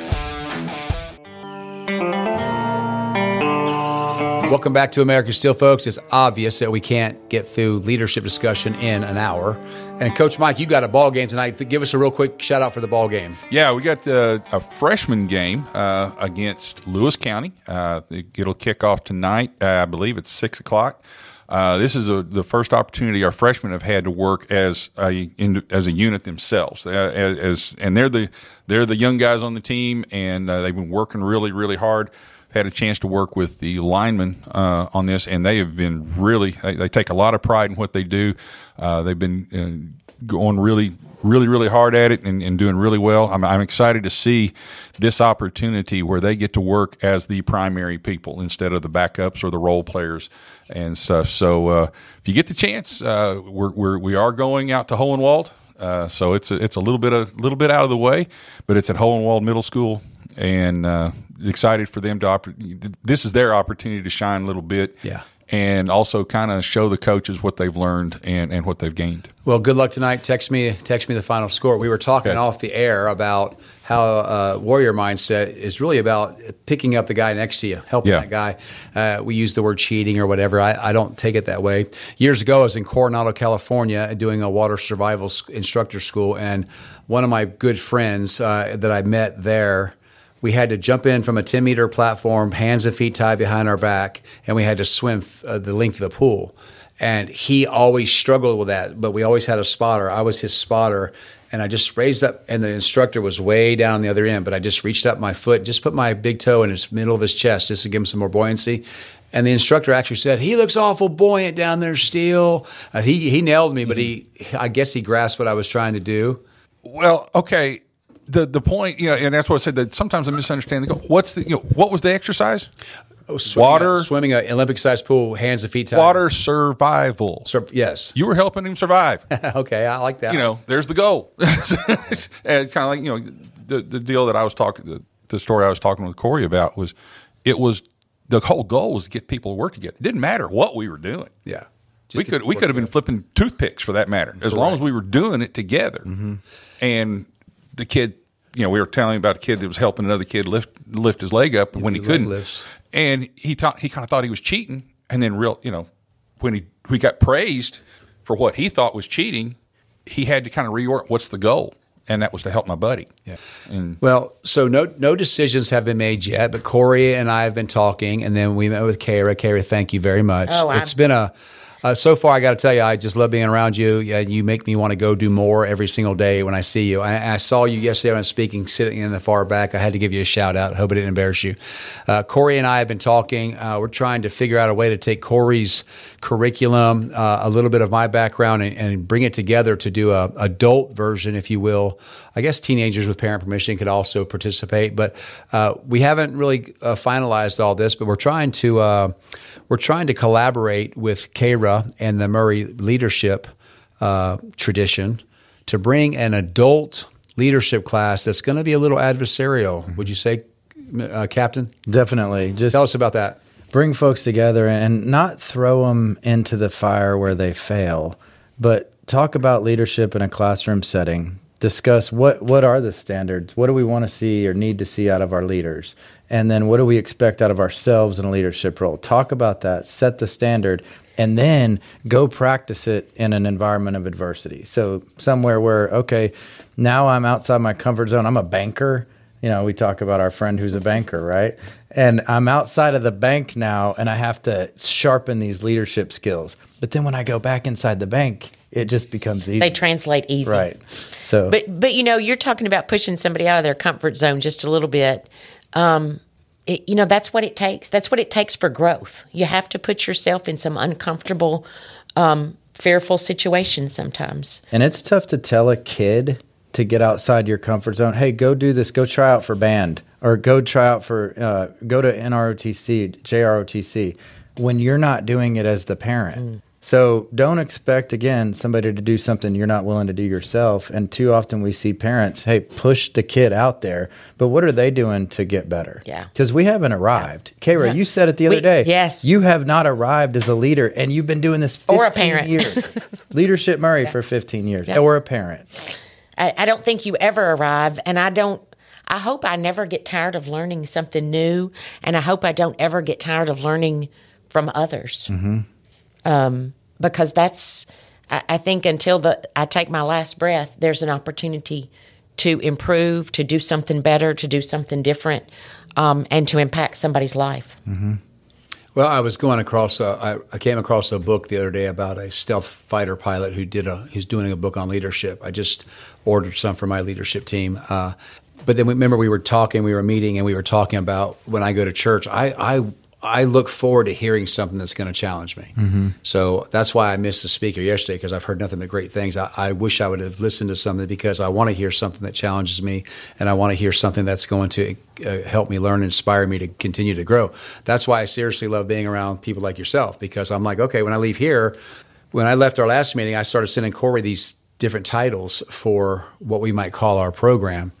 Welcome back to American Steele, folks. It's obvious that we can't get through leadership discussion in an hour. And Coach Mike, you got a ball game tonight. Give us a real quick shout out for the ball game. Yeah, we got uh, a freshman game uh, against Lewis County. Uh, it'll kick off tonight. Uh, I believe it's six o'clock. Uh, this is a, the first opportunity our freshmen have had to work as a in, as a unit themselves. Uh, as, as, and they're the they're the young guys on the team, and they've been working really really hard had a chance to work with the linemen uh, on this, and they have been really. They, they, take a lot of pride in what they do. Uh, they've been uh, going really, really, really hard at it and, and doing really well. I'm, I'm, excited to see this opportunity where they get to work as the primary people instead of the backups or the role players and stuff. So uh, if you get the chance, uh, we're, we're we are going out to Hohenwald. Uh, so it's a, it's a little bit a little bit out of the way, but it's at Hohenwald Middle School, and uh, excited for them to. This is their opportunity to shine a little bit. Yeah. And also kind of show the coaches what they've learned and, and what they've gained. Well, good luck tonight. Text me, text me the final score. We were talking okay. off the air about how uh, warrior mindset is really about picking up the guy next to you, helping yeah. that guy. Uh, we use the word cheating or whatever. I, I, don't take it that way. Years ago, I was in Coronado, California, doing a water survival instructor school, and one of my good friends uh, that I met there we had to jump in from a 10 meter platform, hands and feet tied behind our back, and we had to swim uh, the length of the pool. And he always struggled with that, but we always had a spotter. I was his spotter. And I just raised up, and the instructor was way down the other end, but I just reached up my foot, just put my big toe in his middle of his chest just to give him some more buoyancy. And the instructor actually said, "He looks awful buoyant down there still." Uh, he he nailed me, but he I guess he grasped what I was trying to do. Well, okay, the the point, you know, and that's what I said that sometimes I misunderstand. They go, "What's the you know what was the exercise?" Oh, swimming water, a, swimming an Olympic sized pool, hands and feet tied. Water survival. Sur- yes, you were helping him survive. (laughs) okay, I like that. You know, there's the goal. (laughs) and kind of like you know the the deal that I was talking the, the story I was talking with Cory about was it was the whole goal was to get people to work together. It didn't matter what we were doing. Yeah. we could we could have been flipping toothpicks for that matter, as long as we were doing it together. Mm-hmm. And the kid you know, we were telling about a kid that was helping another kid lift lift his leg up when he couldn't, and he thought he kind of thought he was cheating, and then real, you know, when he we got praised for what he thought was cheating, he had to kind of reorient what's the goal, and that was to help my buddy. Yeah. And well, so no no decisions have been made yet, but Cory and I have been talking, and then we met with Kara. Kara, thank you very much. Oh, it's been a Uh, so far, I got to tell you, I just love being around you. Yeah, you make me want to go do more every single day when I see you. I, I saw you yesterday when I was speaking, sitting in the far back. I had to give you a shout out. Hope it didn't embarrass you. Uh, Cory and I have been talking. Uh, we're trying to figure out a way to take Cory's curriculum, uh, a little bit of my background, and, and bring it together to do a adult version, if you will. I guess teenagers with parent permission could also participate, but uh, we haven't really uh, finalized all this. But we're trying to we're trying to collaborate with And the Maury leadership uh, tradition to bring an adult leadership class that's going to be a little adversarial. Would you say, uh, Captain? Definitely. Just tell us about that. Bring folks together and not throw them into the fire where they fail, but talk about leadership in a classroom setting. Discuss what what are the standards? What do we want to see or need to see out of our leaders? And then what do we expect out of ourselves in a leadership role? Talk about that, set the standard, and then go practice it in an environment of adversity. So somewhere where okay, now I'm outside my comfort zone. I'm a banker you know, we talk about our friend who's a banker, right? And I'm outside of the bank now and I have to sharpen these leadership skills. But then when I go back inside the bank, it just becomes easy. They translate easy. Right. So But but you know, you're talking about pushing somebody out of their comfort zone just a little bit. Um, it, you know, that's what it takes. That's what it takes for growth. You have to put yourself in some uncomfortable, um, fearful situations sometimes. And it's tough to tell a kid to get outside your comfort zone. Hey, go do this. Go try out for band, or go try out for uh, go to NROTC, JROTC, when you're not doing it as the parent. Mm. So don't expect again somebody to do something you're not willing to do yourself. And too often we see parents, hey, push the kid out there, but what are they doing to get better? Yeah. Because we haven't arrived. Kara, Yeah. you said it the other We- day. yes. You have not arrived as a leader, and you've been doing this 15 Or a parent. years. (laughs) Leadership Maury for 15 years, Yeah. or a parent. I, I don't think you ever arrive, and I don't. I hope I never get tired of learning something new, and I hope I don't ever get tired of learning from others. Mm-hmm. Um, because that's, I, I think, until the I take my last breath, there's an opportunity to improve, to do something better, to do something different, um, and to impact somebody's life. Mm-hmm. Well, I was going across. A, I, I came across a book the other day about a stealth fighter pilot who did a. He's doing a book on leadership. I just ordered some for my leadership team. Uh, but then we, remember we were talking, we were meeting, and we were talking about when I go to church. I I, I look forward to hearing something that's going to challenge me. Mm-hmm. So that's why I missed the speaker yesterday because I've heard nothing but great things. I, I wish I would have listened to something because I want to hear something that challenges me and I want to hear something that's going to uh, help me learn, inspire me to continue to grow. That's why I seriously love being around people like yourself because I'm like, okay, when I leave here, when I left our last meeting, I started sending Cory these different titles for what we might call our program,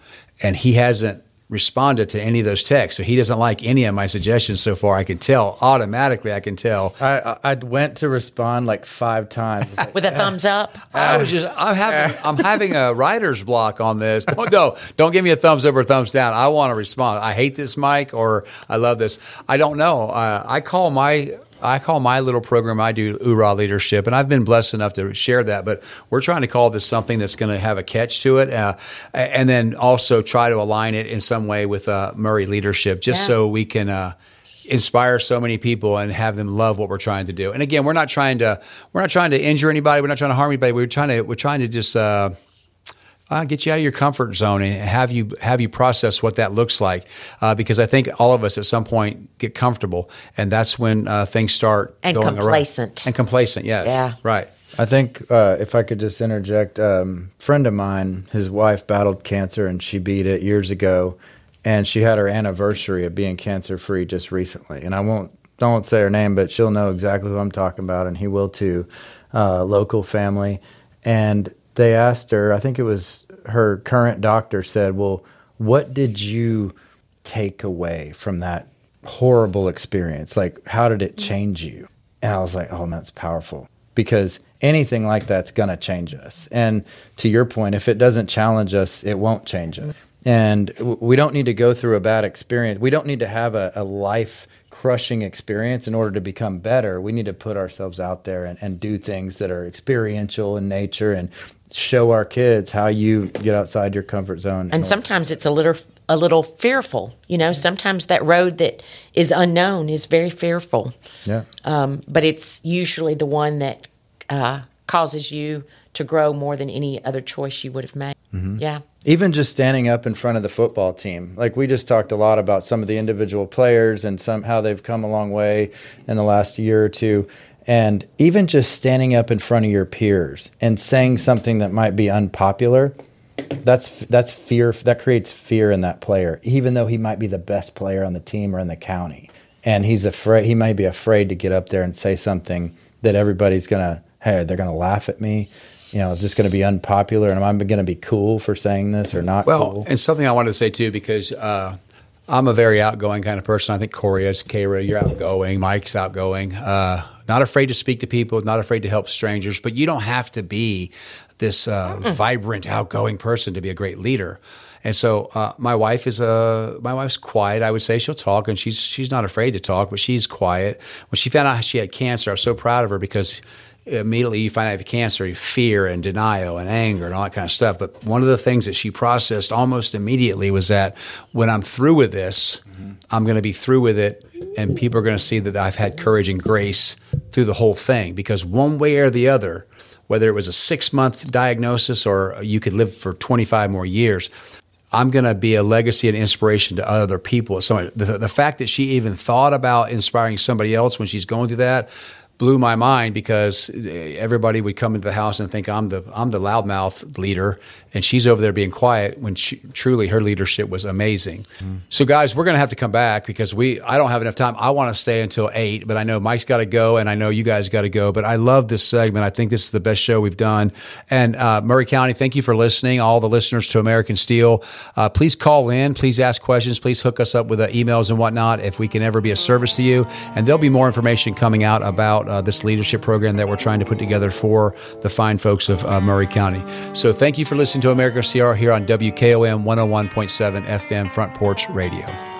and he hasn't responded to any of those texts. So he doesn't like any of my suggestions so far. I can tell automatically. I can tell. I, I I went to respond like five times. Like, (laughs) With a thumbs up. I was just I'm having I'm having a writer's block on this. Don't, no, don't give me a thumbs up or thumbs down. I want to respond. I hate this mic or I love this. I don't know. Uh, I call my I call my little program I do Ura Leadership, and I've been blessed enough to share that. But we're trying to call this something that's going to have a catch to it, uh, and then also try to align it in some way with uh, Maury Leadership, just Yeah. so we can. Uh, inspire so many people and have them love what we're trying to do. And again, we're not trying to we're not trying to injure anybody. We're not trying to harm anybody. We're trying to we're trying to just uh, get you out of your comfort zone and have you have you process what that looks like. Uh, because I think all of us at some point get comfortable, and that's when uh, things start And going complacent. Around. And complacent, yes, Yeah. right. I think uh, if I could just interject, um, friend of mine, his wife battled cancer and she beat it years ago, and she had her anniversary of being cancer free just recently. And I won't don't say her name, but she'll know exactly who I'm talking about, and he will too. Uh, local family, and they asked her. I think it was her current doctor said, "Well, what did you take away from that horrible experience? Like, how did it change you?" And I was like, "Oh, that's powerful." because anything like that's going to change us. And to your point, if it doesn't challenge us, it won't change us. And we don't need to go through a bad experience. We don't need to have a, a life crushing experience in order to become better. We need to put ourselves out there and, and do things that are experiential in nature and show our kids how you get outside your comfort zone. And sometimes it's a little a little fearful. You know, sometimes that road that is unknown is very fearful. Yeah. Um, but it's usually the one that uh, causes you to grow more than any other choice you would have made. Mhm. Yeah. Even just standing up in front of the football team. Like we just talked a lot about some of the individual players and some how they've come a long way in the last year or two. And even just standing up in front of your peers and saying something that might be unpopular, that's that's fear that creates fear in that player, even though he might be the best player on the team or in the county. And he's afraid he might be afraid to get up there and say something that everybody's gonna hey, they're gonna laugh at me. You know, is this gonna be unpopular and am I gonna be cool for saying this or not Well, cool? and something I wanted to say too, because uh, I'm a very outgoing kind of person. I think Cory is, Kara, you're outgoing, Mike's outgoing, uh, not afraid to speak to people, not afraid to help strangers, but you don't have to be this uh, vibrant, outgoing person to be a great leader. And so uh, my wife is a my wife's quiet. I would say she'll talk, and she's she's not afraid to talk, but she's quiet. When she found out she had cancer, I was so proud of her because immediately you find out you have cancer, you fear and denial and anger and all that kind of stuff. But one of the things that she processed almost immediately was that when I'm through with this, mm-hmm. I'm going to be through with it, and people are going to see that I've had courage and grace through the whole thing. Because one way or the other, whether it was a six month diagnosis or you could live for 25 more years, I'm going to be a legacy and inspiration to other people. The, the fact that she even thought about inspiring somebody else when she's going through that blew my mind because everybody would come into the house and think I'm the I'm the loudmouth leader, and she's over there being quiet when she, truly her leadership was amazing. So guys, we're going to have to come back because we I don't have enough time. I want to stay until eight, but I know Mike's got to go, and I know you guys got to go. But I love this segment. I think this is the best show we've done. And uh, Maury County, thank you for listening. All the listeners to American Steele, uh, please call in, please ask questions, please hook us up with uh, emails and whatnot if we can ever be a service to you. And there'll be more information coming out about uh, this leadership program that we're trying to put together for the fine folks of uh, Maury County. So thank you for listening to America CR here on WKOM 101.7 FM Front Porch Radio.